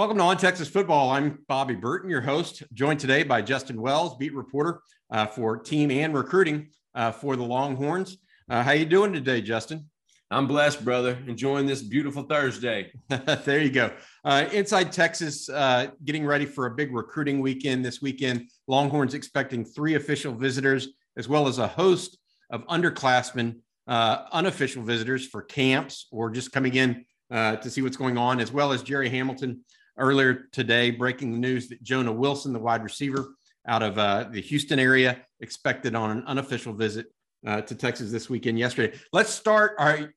Welcome to On Texas Football. I'm Bobby Burton, your host, joined today by Justin Wells, beat reporter uh, for team and recruiting uh, for the Longhorns. Uh, how you doing today, Justin? I'm blessed, brother. Enjoying this beautiful Thursday. there you go. Uh, inside Texas, uh, getting ready for a big recruiting weekend this weekend. Longhorns expecting three official visitors, as well as a host of underclassmen, uh, unofficial visitors for camps or just coming in to see what's going on, as well as Jerry Hamilton earlier today, breaking the news that Jonah Wilson, the wide receiver out of uh, the Houston area, expected on an unofficial visit uh, to Texas this weekend. Yesterday, let's start. All right,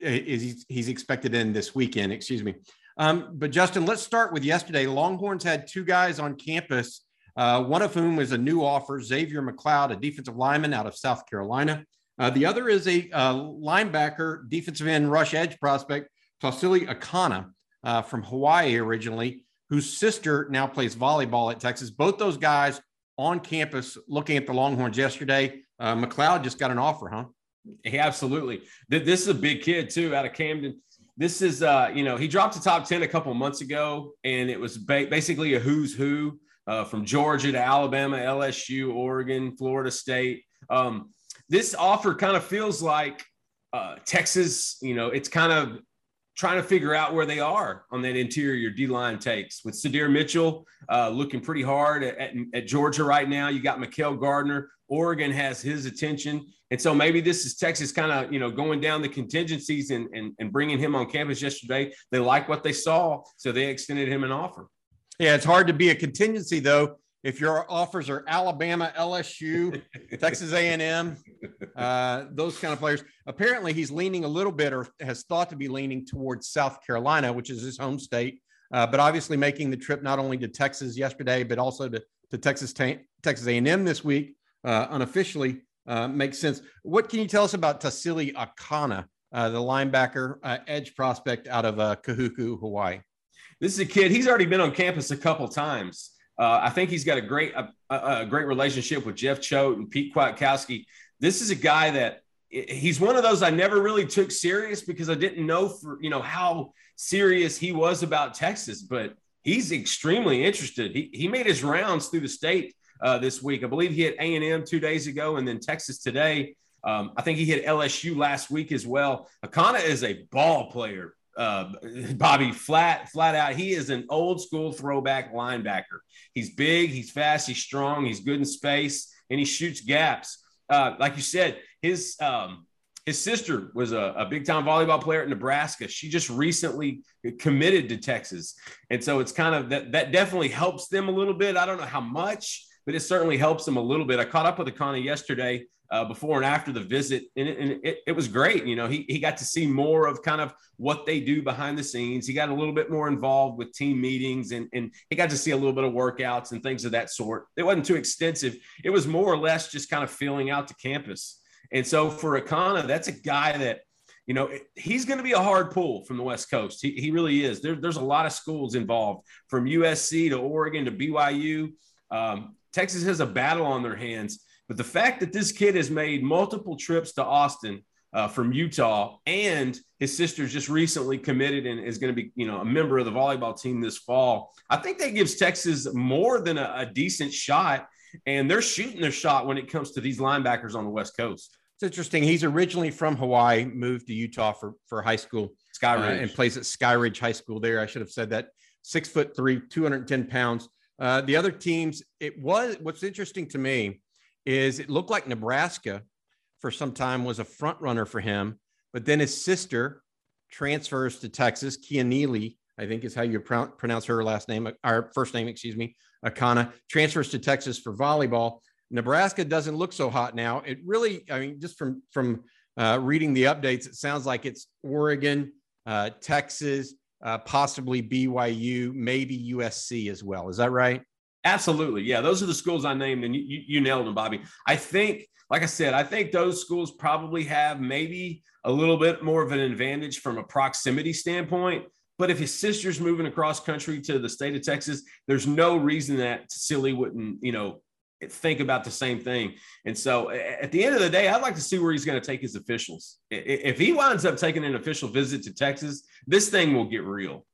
is he's, expected in this weekend? Excuse me. Um, but Justin, let's start with yesterday. Longhorns had two guys on campus. Uh, one of whom was a new offer, Xavier McLeod, a defensive lineman out of South Carolina. Uh, the other is a uh, linebacker, defensive end, rush edge prospect, Tausili Akana uh, from Hawaii originally, whose sister now plays volleyball at Texas. Both those guys on campus looking at the Longhorns yesterday. Uh, McLeod just got an offer, huh? Yeah, absolutely. This is a big kid too, out of Camden. This is, uh, you know, he dropped to top ten a couple months ago, and it was ba- basically a who's who uh, from Georgia to Alabama, LSU, Oregon, Florida State. Um, this offer kind of feels like uh, Texas. You know, it's kind of trying to figure out where they are on that interior D line takes with Sydir Mitchell uh, looking pretty hard at, at, at, Georgia right now. You got Mikael Gardner. Oregon has his attention. And so maybe this is Texas kind of, you know, going down the contingencies and, and, and bringing him on campus yesterday. They like what they saw, so they extended him an offer. Yeah, it's hard to be a contingency, though, if your offers are Alabama, LSU, Texas A&M, uh, those kind of players. Apparently, he's leaning a little bit, or has thought to be leaning towards South Carolina, which is his home state. Uh, but obviously, making the trip not only to Texas yesterday, but also to, to Texas Texas A&M this week, uh, unofficially, uh, makes sense. What can you tell us about Tausili Akana, uh, the linebacker uh, edge prospect out of Kahuku, Hawaii? This is a kid. He's already been on campus a couple times. Uh, I think he's got a great a, a, great relationship with Jeff Choate and Pete Kwiatkowski. This is a guy that he's one of those I never really took serious because I didn't know for you know how serious he was about Texas, but he's extremely interested. He he made his rounds through the state uh, this week. I believe he hit A and M two days ago, and then Texas today. Um, I think he hit LSU last week as well. Akana is a ball player uh, Bobby flat, flat out. He is an old school throwback linebacker. He's big, he's fast, he's strong, he's good in space, and he shoots gaps. Uh, like you said, his um, his sister was a, a big time volleyball player at Nebraska. She just recently committed to Texas, and so it's kind of that that definitely helps them a little bit. I don't know how much, but it certainly helps them a little bit. I caught up with Akana yesterday uh, before and after the visit, and, it, and it, it, was great. You know, he, he got to see more of kind of what they do behind the scenes. He got a little bit more involved with team meetings, and, and he got to see a little bit of workouts and things of that sort. It wasn't too extensive. It was more or less just kind of filling out the campus. And so for Akana, that's a guy that, you know, he's going to be a hard pull from the West Coast. He, he really is. There, there's a lot of schools involved from USC to Oregon to BYU. Um, Texas has a battle on their hands but the fact that this kid has made multiple trips to Austin uh, from Utah, and his sister just recently committed and is going to be, you know, a member of the volleyball team this fall. I think that gives Texas more than a, a decent shot, and they're shooting their shot when it comes to these linebackers on the West Coast. It's interesting. He's originally from Hawaii, moved to Utah for for high school, Skyridge, uh, and plays at Skyridge High School. There, I should have said that. Six foot three, two hundred ten pounds. Uh, the other teams, it was what's interesting to me is it looked like Nebraska for some time was a front runner for him, but then his sister transfers to Texas. Keonilei, I think is how you pronounce her last name, our first name, excuse me, Akana, transfers to Texas for volleyball. Nebraska doesn't look so hot now. It really, I mean, just from from uh, reading the updates, it sounds like it's Oregon, uh, Texas, uh, possibly BYU, maybe USC as well. Is that right? Absolutely. Yeah, those are the schools I named, and you, you, nailed them, Bobby. I think, like I said, I think those schools probably have maybe a little bit more of an advantage from a proximity standpoint. But if his sister's moving across country to the state of Texas, there's no reason that Silly wouldn't, you know, think about the same thing. And so at the end of the day, I'd like to see where he's going to take his officials. If he winds up taking an official visit to Texas, this thing will get real.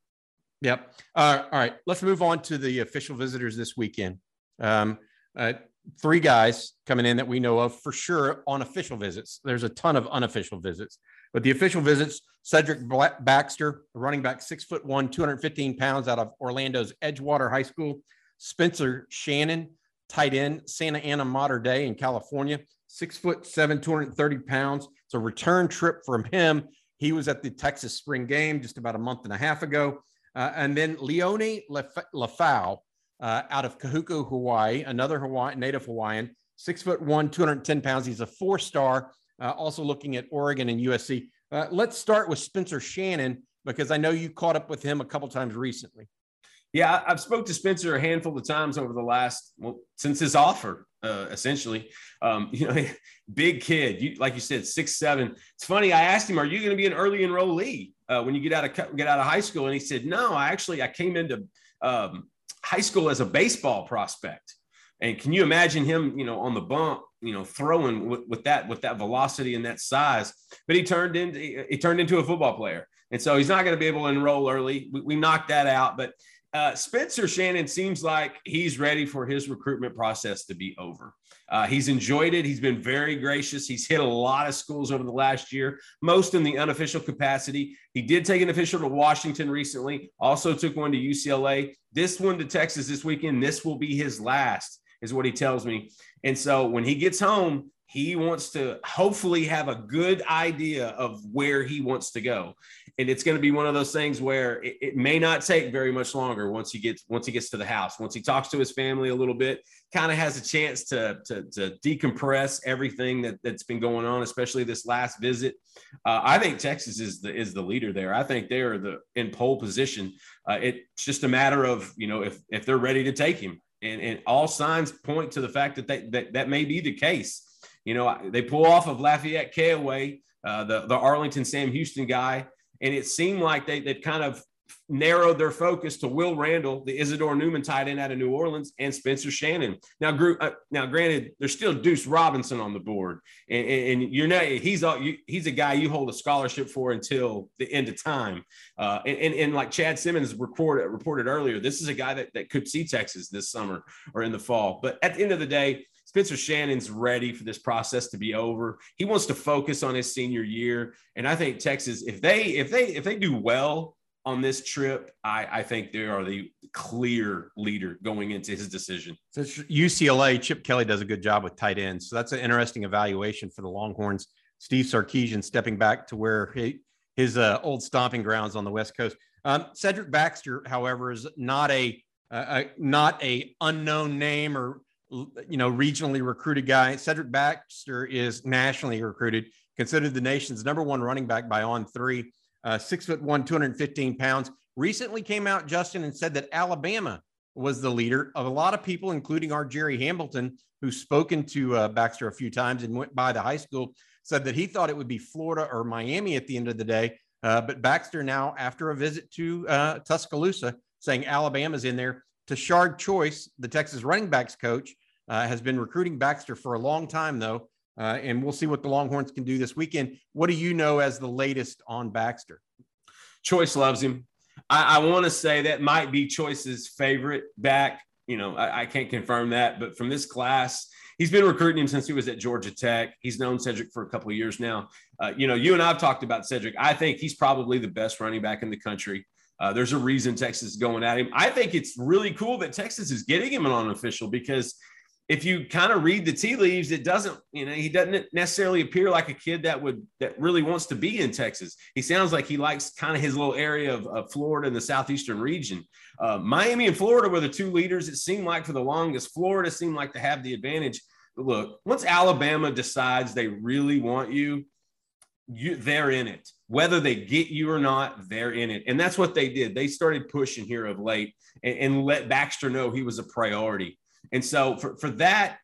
Yep. Uh, all right. Let's move on to the official visitors this weekend. Um, uh, three guys coming in that we know of for sure on official visits. There's a ton of unofficial visits, but the official visits Cedric Baxter, running back, six foot one, 215 pounds out of Orlando's Edgewater High School. Spencer Shannon, tight end, Santa Ana Mater Dei in California, six foot seven, 230 pounds. It's a return trip from him. He was at the Texas spring game just about a month and a half ago. Uh, and then Leone Lafau uh, out of Kahuku, Hawaii, another native Hawaiian, six foot one, 210 pounds. He's a four star, uh, also looking at Oregon and USC. Uh, let's start with Spencer Shannon because I know you caught up with him a couple times recently. Yeah, I've spoke to Spencer a handful of times over the last well since his offer, uh, essentially. Um, you know, big kid, you like you said, six seven. It's funny. I asked him, "Are you going to be an early enrollee uh, when you get out of get out of high school?" And he said, "No, I actually I came into um, high school as a baseball prospect." And can you imagine him, you know, on the bump, you know, throwing with, with that with that velocity and that size? But he turned into he turned into a football player, and so he's not going to be able to enroll early. We, we knocked that out, but uh, Spencer Shannon seems like he's ready for his recruitment process to be over. Uh, he's enjoyed it. He's been very gracious. He's hit a lot of schools over the last year, most in the unofficial capacity. He did take an official to Washington recently, also took one to UCLA. This one to Texas this weekend. This will be his last, is what he tells me. And so when he gets home, he wants to hopefully have a good idea of where he wants to go. And it's going to be one of those things where it, it, may not take very much longer once he gets once he gets to the house. Once he talks to his family a little bit kind of has a chance to, to, to decompress everything that, that's been going on especially this last visit. Uh, i think texas is the is the leader there. I think they are the in pole position. Uh, it's just a matter of you know if if they're ready to take him. And, and all signs point to the fact that, they, that that may be the case you know, they pull off of Lafayette Callaway, uh, the, the Arlington Sam Houston guy. And it seemed like they, they kind of narrowed their focus to Will Randall, the Isidore Newman tight end out of New Orleans, and Spencer Shannon. Now, uh, now, granted, there's still Deuce Robinson on the board, and, and you're not he's a, you, he's a guy you hold a scholarship for until the end of time. Uh, and, and, and, like Chad Simmons reported reported earlier, this is a guy that, that could see Texas this summer or in the fall. But at the end of the day, Spencer Shannon's ready for this process to be over. He wants to focus on his senior year, and I think Texas, if they if they if they do well on this trip, I, I think they are the clear leader going into his decision. So UCLA, Chip Kelly does a good job with tight ends, so that's an interesting evaluation for the Longhorns. Steve Sarkisian stepping back to where he, his uh, old stomping grounds on the West Coast. Um, Cedric Baxter, however, is not a, a not a unknown name or you know, regionally recruited guy. Cedric Baxter is nationally recruited, considered the nation's number one running back by On3, uh, six foot one, 215 pounds. Recently came out, Justin, and said that Alabama was the leader of a lot of people, including our Jerry Hamilton, who's spoken to uh, Baxter a few times and went by the high school, said that he thought it would be Florida or Miami at the end of the day. Uh, but Baxter now, after a visit to uh, Tuscaloosa, saying Alabama's in there. Tashard Choice, the Texas running backs coach, uh, has been recruiting Baxter for a long time, though. Uh, and we'll see what the Longhorns can do this weekend. What do you know as the latest on Baxter? Choice loves him. I, I want to say that might be Choice's favorite back. You know, I, I can't confirm that, but from this class, he's been recruiting him since he was at Georgia Tech. He's known Cedric for a couple of years now. Uh, you know, you and I've talked about Cedric. I think he's probably the best running back in the country. Uh, there's a reason Texas is going at him. I think it's really cool that Texas is getting him an unofficial because if you kind of read the tea leaves, it doesn't, you know, he doesn't necessarily appear like a kid that would, that really wants to be in Texas. He sounds like he likes kind of his little area of, of Florida and the Southeastern region. Uh, Miami and Florida were the two leaders. It seemed like for the longest, Florida seemed like to have the advantage. look, once Alabama decides they really want you, you they're in it. Whether they get you or not, they're in it. And that's what they did. They started pushing here of late and, and let Baxter know he was a priority. And so for, for that,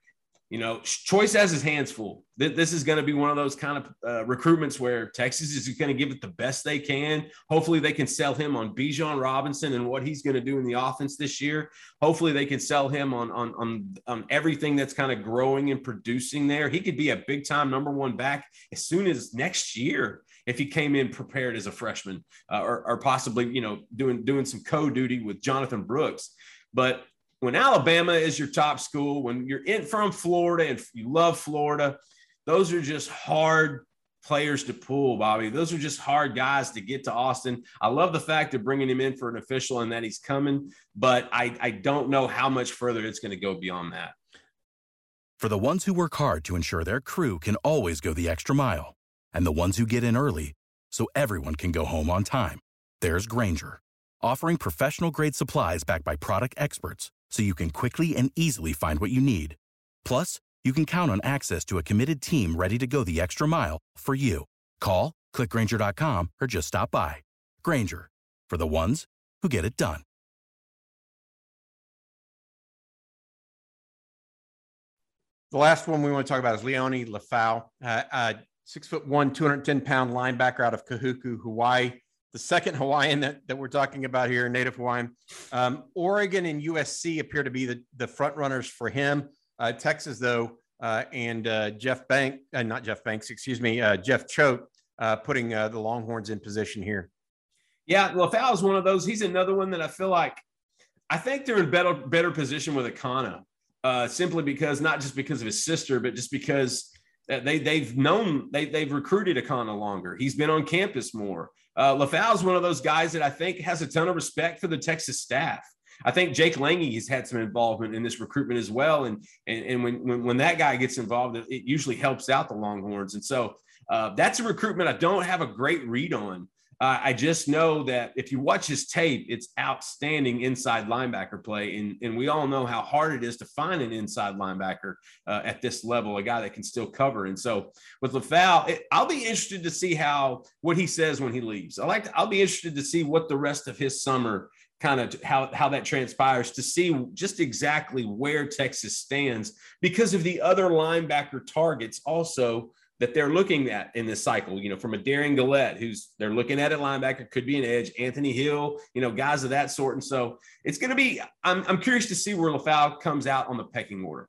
you know, Choice has his hands full. This is going to be one of those kind of uh, recruitments where Texas is going to give it the best they can. Hopefully, they can sell him on Bijan Robinson and what he's going to do in the offense this year. Hopefully, they can sell him on on on, on everything that's kind of growing and producing there. He could be a big time number one back as soon as next year if he came in prepared as a freshman uh, or, or possibly you know doing doing some co duty with Jonathan Brooks. But when Alabama is your top school, when you're in from Florida and you love Florida, those are just hard players to pull, Bobby. Those are just hard guys to get to Austin. I love the fact of bringing him in for an official and that he's coming, but I, I don't know how much further it's going to go beyond that. For the ones who work hard to ensure their crew can always go the extra mile, and the ones who get in early so everyone can go home on time, there's Grainger, offering professional grade supplies backed by product experts so you can quickly and easily find what you need. Plus, you can count on access to a committed team ready to go the extra mile for you. Call, clickgrainger.com, or just stop by. Grainger, for the ones who get it done. The last one we want to talk about is Lioni Lafau, uh, uh, six foot one, 210 pound linebacker out of Kahuku, Hawaii the second Hawaiian that, that we're talking about here, native Hawaiian. Um, Oregon and USC appear to be the, the front runners for him. Uh, Texas, though, uh, and uh, Jeff Bank, uh, not Jeff Banks, excuse me, uh, Jeff Choate, uh, putting the Longhorns in position here. Yeah, Lefau is one of those. He's another one that I feel like I think they're in better better position with Akana, simply because not just because of his sister, but just because they they've known they they've recruited Akana longer. He's been on campus more. Uh, Lefau is one of those guys that I think has a ton of respect for the Texas staff. I think Jake Lange has had some involvement in this recruitment as well. And and, and when, when, when that guy gets involved, it, it usually helps out the Longhorns. And so uh, that's a recruitment I don't have a great read on. Uh, I just know that if you watch his tape, it's outstanding inside linebacker play. And, and we all know how hard it is to find an inside linebacker uh, at this level, a guy that can still cover. And so with Lefau, it, I'll be interested to see how what he says when he leaves. I like to, I'll be interested to see what the rest of his summer kind of how, how that transpires to see just exactly where Texas stands because of the other linebacker targets also that they're looking at in this cycle, you know, from a Derion Gullette, who's they're looking at at linebacker, could be an edge, Anthony Hill, you know, guys of that sort. And so it's going to be, I'm, I'm curious to see where Lefau comes out on the pecking order.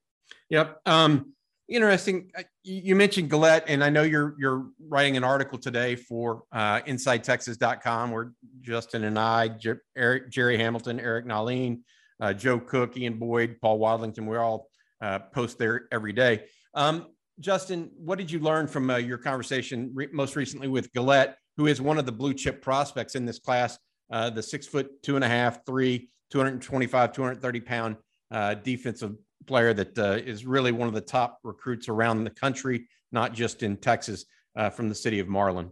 Yep. Um, interesting. Uh, you mentioned Gullette, and I know you're, you're writing an article today for uh, InsideTexas.com where Justin and I, Jer- Eric, Jerry Hamilton, Eric Nahlin, uh, Joe Cook, Ian Boyd, Paul Wadlington, we all uh, post there every day. Um, Justin, what did you learn from uh, your conversation re- most recently with Gullette, who is one of the blue chip prospects in this class, uh, the six foot two and a half, three, 225, 230 pound uh, defensive player that uh, is really one of the top recruits around the country, not just in Texas, uh, from the city of Marlin.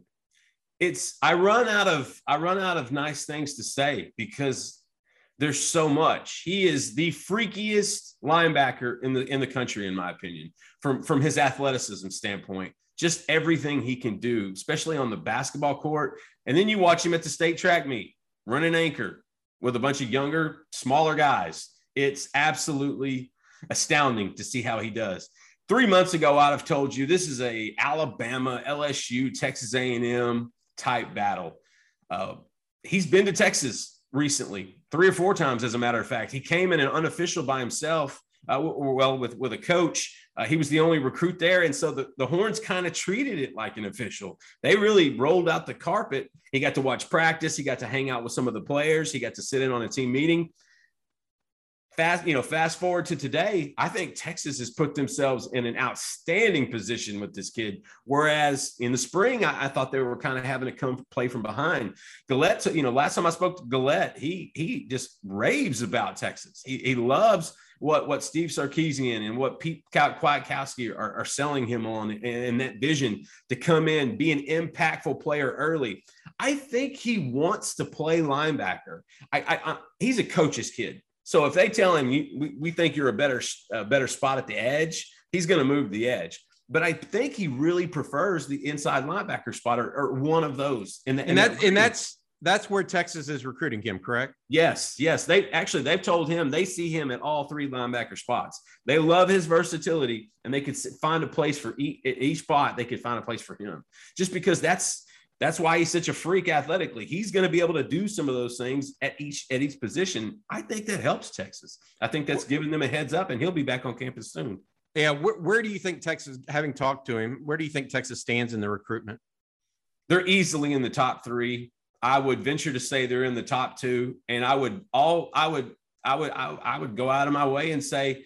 It's I run out of I run out of nice things to say because there's so much. He is the freakiest linebacker in the in the country, in my opinion, from from his athleticism standpoint. Just everything he can do, especially on the basketball court. And then you watch him at the state track meet, running anchor with a bunch of younger, smaller guys. It's absolutely astounding to see how he does. Three months ago, I'd have told you this is a Alabama, LSU, Texas A&M type battle. Uh, he's been to Texas recently, three or four times, as a matter of fact. He came in an unofficial by himself, uh, well, with, with a coach. Uh, he was the only recruit there. And so the, the Horns kind of treated it like an official. They really rolled out the carpet. He got to watch practice. He got to hang out with some of the players. He got to sit in on a team meeting fast, you know, fast forward to today, I think Texas has put themselves in an outstanding position with this kid. Whereas in the spring, I, I thought they were kind of having to come play from behind. Gullette, you know, last time I spoke to Gullette, he he just raves about Texas. He, he loves what what Steve Sarkisian and what Pete Kwiatkowski are, are selling him on and, and that vision to come in, be an impactful player early. I think he wants to play linebacker. I, I, I he's a coach's kid. So if they tell him we, we think you're a better a better spot at the edge, he's going to move the edge. But I think he really prefers the inside linebacker spot or, or one of those. In the, and that, and that's that's where Texas is recruiting him, correct? Yes, yes. They actually they've told him they see him at all three linebacker spots. They love his versatility, and they could find a place for each, each spot. They could find a place for him, just because that's that's why he's such a freak athletically. He's going to be able to do some of those things at each at each position. I think that helps Texas. I think that's giving them a heads up, and he'll be back on campus soon. Yeah, where, where do you think Texas, having talked to him, where do you think Texas stands in the recruitment? They're easily in the top three. I would venture to say they're in the top two, and I would all I would I would I, I would go out of my way and say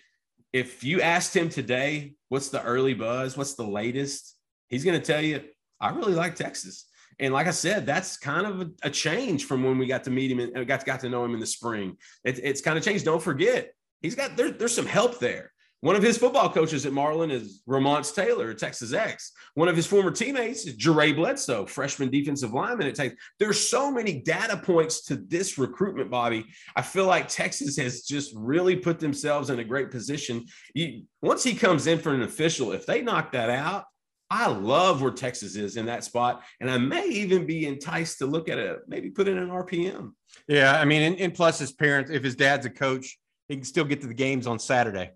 if you asked him today, what's the early buzz? What's the latest? He's going to tell you, I really like Texas. And like I said, that's kind of a, a, change from when we got to meet him and uh, got to, got to know him in the spring. It, it's kind of changed. Don't forget, he's got there, there's some help there. One of his football coaches at Marlin is Ramonce Taylor Texas Ex. One of his former teammates is Jaray Bledsoe, freshman defensive lineman at Texas. There's so many data points to this recruitment, Bobby. I feel like Texas has just really put themselves in a great position. You, once he comes in for an official, if they knock that out, I love where Texas is in that spot. And I may even be enticed to look at it, maybe put in an RPM. Yeah. I mean, and, and plus his parents, if his dad's a coach, he can still get to the games on Saturday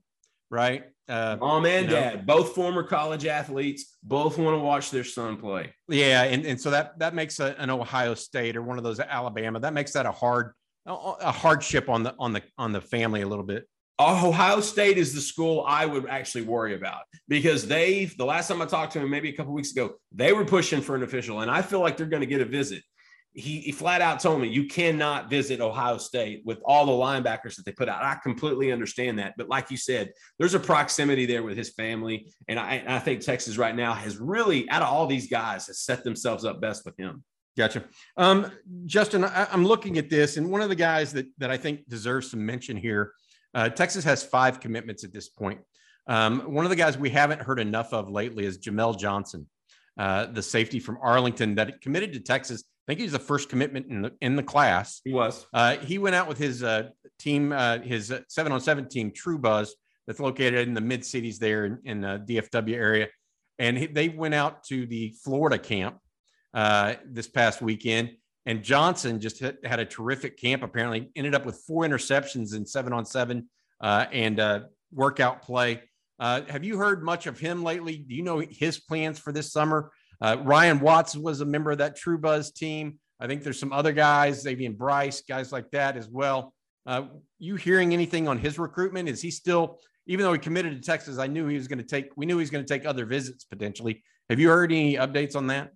right? Uh, Mom and you know, dad, both former college athletes, both want to watch their son play. Yeah, and, and so that that makes a, an Ohio State or one of those Alabama that makes that a hard a hardship on the on the on the family a little bit. Ohio State is the school I would actually worry about because they the last time I talked to him maybe a couple weeks ago they were pushing for an official and I feel like they're going to get a visit he, he, flat out told me you cannot visit Ohio State with all the linebackers that they put out. I completely understand that, but like you said, there's a proximity there with his family, and I, I think Texas right now has really, out of all these guys, has set themselves up best with him. Gotcha, um, Justin. I, am looking at this, and one of the guys that that I think deserves some mention here. Uh, Texas has five commitments at this point. Um, one of the guys we haven't heard enough of lately is Jamel Johnson, uh, the safety from Arlington that committed to Texas I think he's the first commitment in the in the class. He was. Uh, he went out with his uh, team, uh, his seven on seven team, True Buzz, that's located in the mid cities there in, in the DFW area, and he, they went out to the Florida camp uh, this past weekend. And Johnson just had a terrific camp. Apparently, ended up with four interceptions in seven on seven uh, and uh, workout play. have you heard much of him lately? Do you know his plans for this summer? Uh, Ryan Watts was a member of that True Buzz team. I think there's some other guys, X'Avion Brice, guys like that as well. Uh, you hearing anything on his recruitment? Is he still, even though he committed to Texas, I knew he was going to take, we knew he was going to take other visits potentially. Have you heard any updates on that?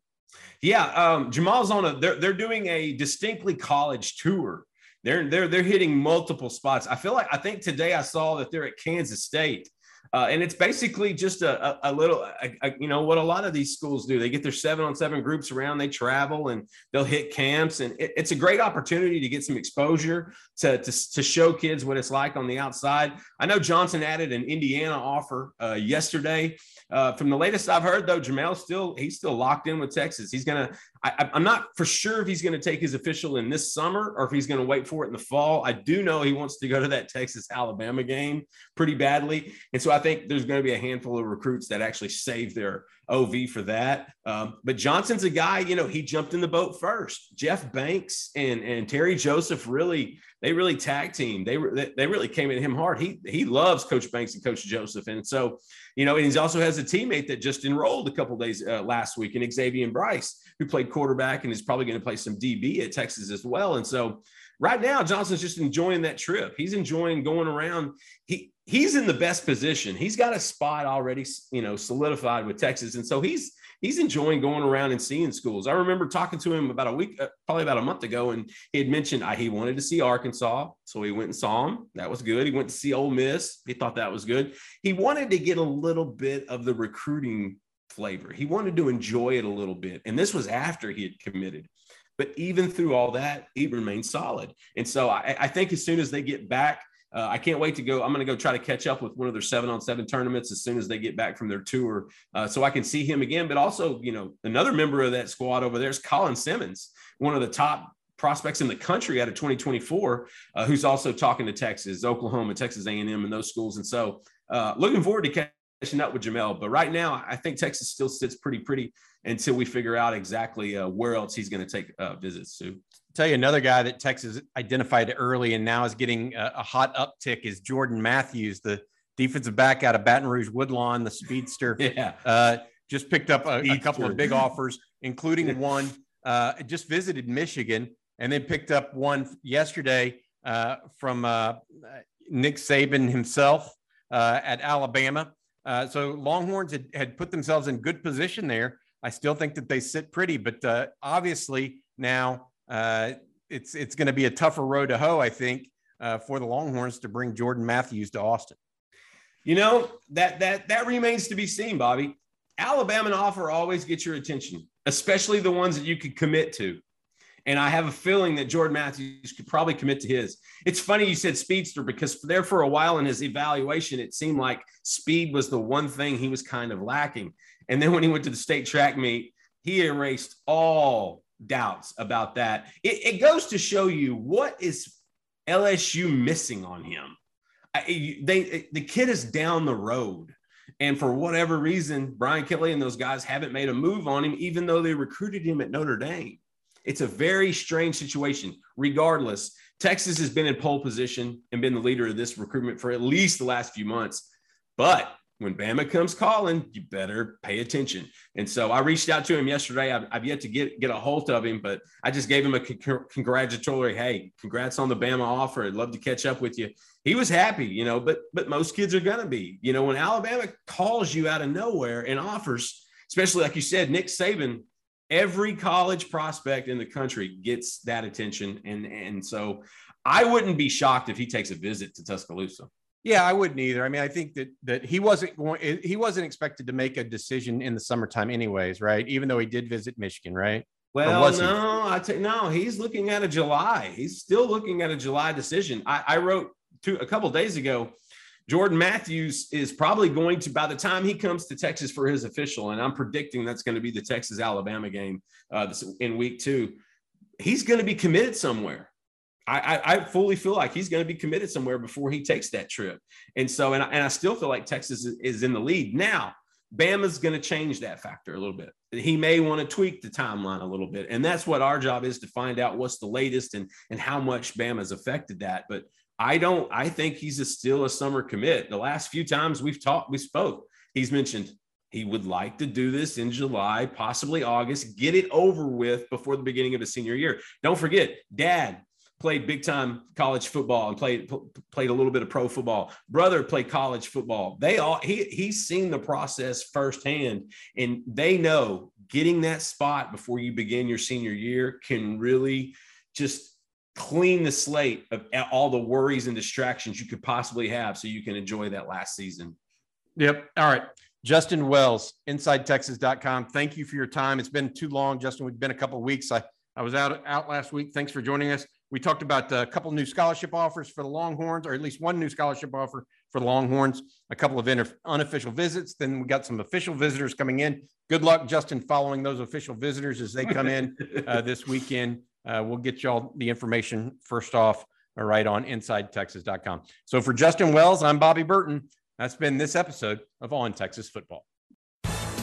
Yeah, um, Jamel's on a. They're they're doing a distinctly college tour. They're they're they're hitting multiple spots. I feel like I think today I saw that they're at Kansas State. Uh, and it's basically just a, a, a little, a, a, you know, what a lot of these schools do. They get their seven on seven groups around, they travel and they'll hit camps. And it, it's a great opportunity to get some exposure to, to, to, show kids what it's like on the outside. I know Johnson added an Indiana offer uh, yesterday. Uh, from the latest I've heard, though, Jamel still he's still locked in with Texas. He's gonna. I, am not for sure if he's going to take his official in this summer or if he's going to wait for it in the fall. I do know he wants to go to that Texas Alabama game pretty badly, and so I think there's going to be a handful of recruits that actually save their OV for that. Um, but Johnson's a guy, you know, he jumped in the boat first. Jeff Banks and and Terry Joseph really they really tag team. They they really came at him hard. He he loves Coach Banks and Coach Joseph, and so you know, and he also has a teammate that just enrolled a couple days uh, last week in X'Avion Brice, who played quarterback and is probably going to play some DB at Texas as well. And so right now, Johnson's just enjoying that trip. He's enjoying going around. He he's in the best position. He's got a spot already, you know, solidified with Texas, and so he's he's enjoying going around and seeing schools. I remember talking to him about a week, uh, probably about a month ago, and he had mentioned uh, he wanted to see Arkansas, so he went and saw him. That was good. He went to see Ole Miss. He thought that was good. He wanted to get a little bit of the recruiting flavor. He wanted to enjoy it a little bit, and this was after he had committed. But even through all that, he remained solid. And so I, I think as soon as they get back uh, I can't wait to go. I'm going to go try to catch up with one of their seven on seven tournaments as soon as they get back from their tour, uh, so I can see him again. But also, you know, another member of that squad over there is Colin Simmons, one of the top prospects in the country out of 2024, uh, who's also talking to Texas, Oklahoma, Texas A&M, and those schools. And so, uh, looking forward to catching up with Jamel. But right now, I think Texas still sits pretty pretty until we figure out exactly uh, where else he's going to take uh, visits to. Tell you another guy that Texas identified early and now is getting a, a, hot uptick is Jordan Matthews, the defensive back out of Baton Rouge Woodlawn, the speedster. yeah. Uh, just picked up a, a, couple of big offers, including one. Uh, just visited Michigan and then picked up one yesterday uh, from uh, Nick Saban himself uh, at Alabama. Uh, so Longhorns had, had put themselves in good position there. I still think that they sit pretty, but uh, obviously now uh, it's it's going to be a tougher road to hoe, I think, uh, for the Longhorns to bring Jordan Matthews to Austin. You know that that that remains to be seen, Bobby. Alabama and offer always gets your attention, especially the ones that you could commit to. And I have a feeling that Jordan Matthews could probably commit to his. It's funny you said speedster because there for a while in his evaluation, it seemed like speed was the one thing he was kind of lacking. And then when he went to the state track meet, he erased all doubts about that. It, it goes to show you what is LSU missing on him. I, they the kid is down the road. And for whatever reason, Brian Kelly and those guys haven't made a move on him, even though they recruited him at Notre Dame. It's a very strange situation. Regardless, Texas has been in pole position and been the leader of this recruitment for at least the last few months. But when Bama comes calling, you better pay attention. And so I reached out to him yesterday. I've, I've yet to get, get a hold of him, but I just gave him a con- congratulatory, hey, congrats on the Bama offer. I'd love to catch up with you. He was happy, you know, but but most kids are gonna be. You know, when Alabama calls you out of nowhere and offers, especially like you said, Nick Saban, every college prospect in the country gets that attention. And and so I wouldn't be shocked if he takes a visit to Tuscaloosa. Yeah, I wouldn't either. I mean, I think that that he wasn't going. He wasn't expected to make a decision in the summertime, anyways, right? Even though he did visit Michigan, right? Well, no, I take no. He's looking at a July. He's still looking at a July decision. I, I wrote two a couple days ago. Jordan Matthews is probably going to, by the time he comes to Texas for his official, and I'm predicting that's going to be the Texas Alabama game uh, in week two. He's going to be committed somewhere. I, I, fully feel like he's going to be committed somewhere before he takes that trip. And so, and I, and I still feel like Texas is, is in the lead. Now, Bama's going to change that factor a little bit. He may want to tweak the timeline a little bit. And that's what our job is to find out what's the latest and, and how much Bama's affected that. But I don't, I think he's a, still a summer commit. The last few times we've talked, we spoke, he's mentioned he would like to do this in July, possibly August, get it over with before the beginning of his senior year. Don't forget, dad played big time college football and played played a little bit of pro football. Brother played college football. They all he he's seen the process firsthand, and they know getting that spot before you begin your senior year can really just clean the slate of all the worries and distractions you could possibly have, so you can enjoy that last season. Yep. All right. Justin Wells, InsideTexas.com. Thank you for your time. It's been too long, Justin. We've been a couple weeks. I I was out out last week. Thanks for joining us. We talked about a couple new scholarship offers for the Longhorns, or at least one new scholarship offer for the Longhorns, a couple of inter- unofficial visits. Then we got some official visitors coming in. Good luck, Justin, following those official visitors as they come in uh, this weekend. Uh, we'll get y'all the information first off, all right, on InsideTexas.com. So for Justin Wells, I'm Bobby Burton. That's been this episode of On Texas Football.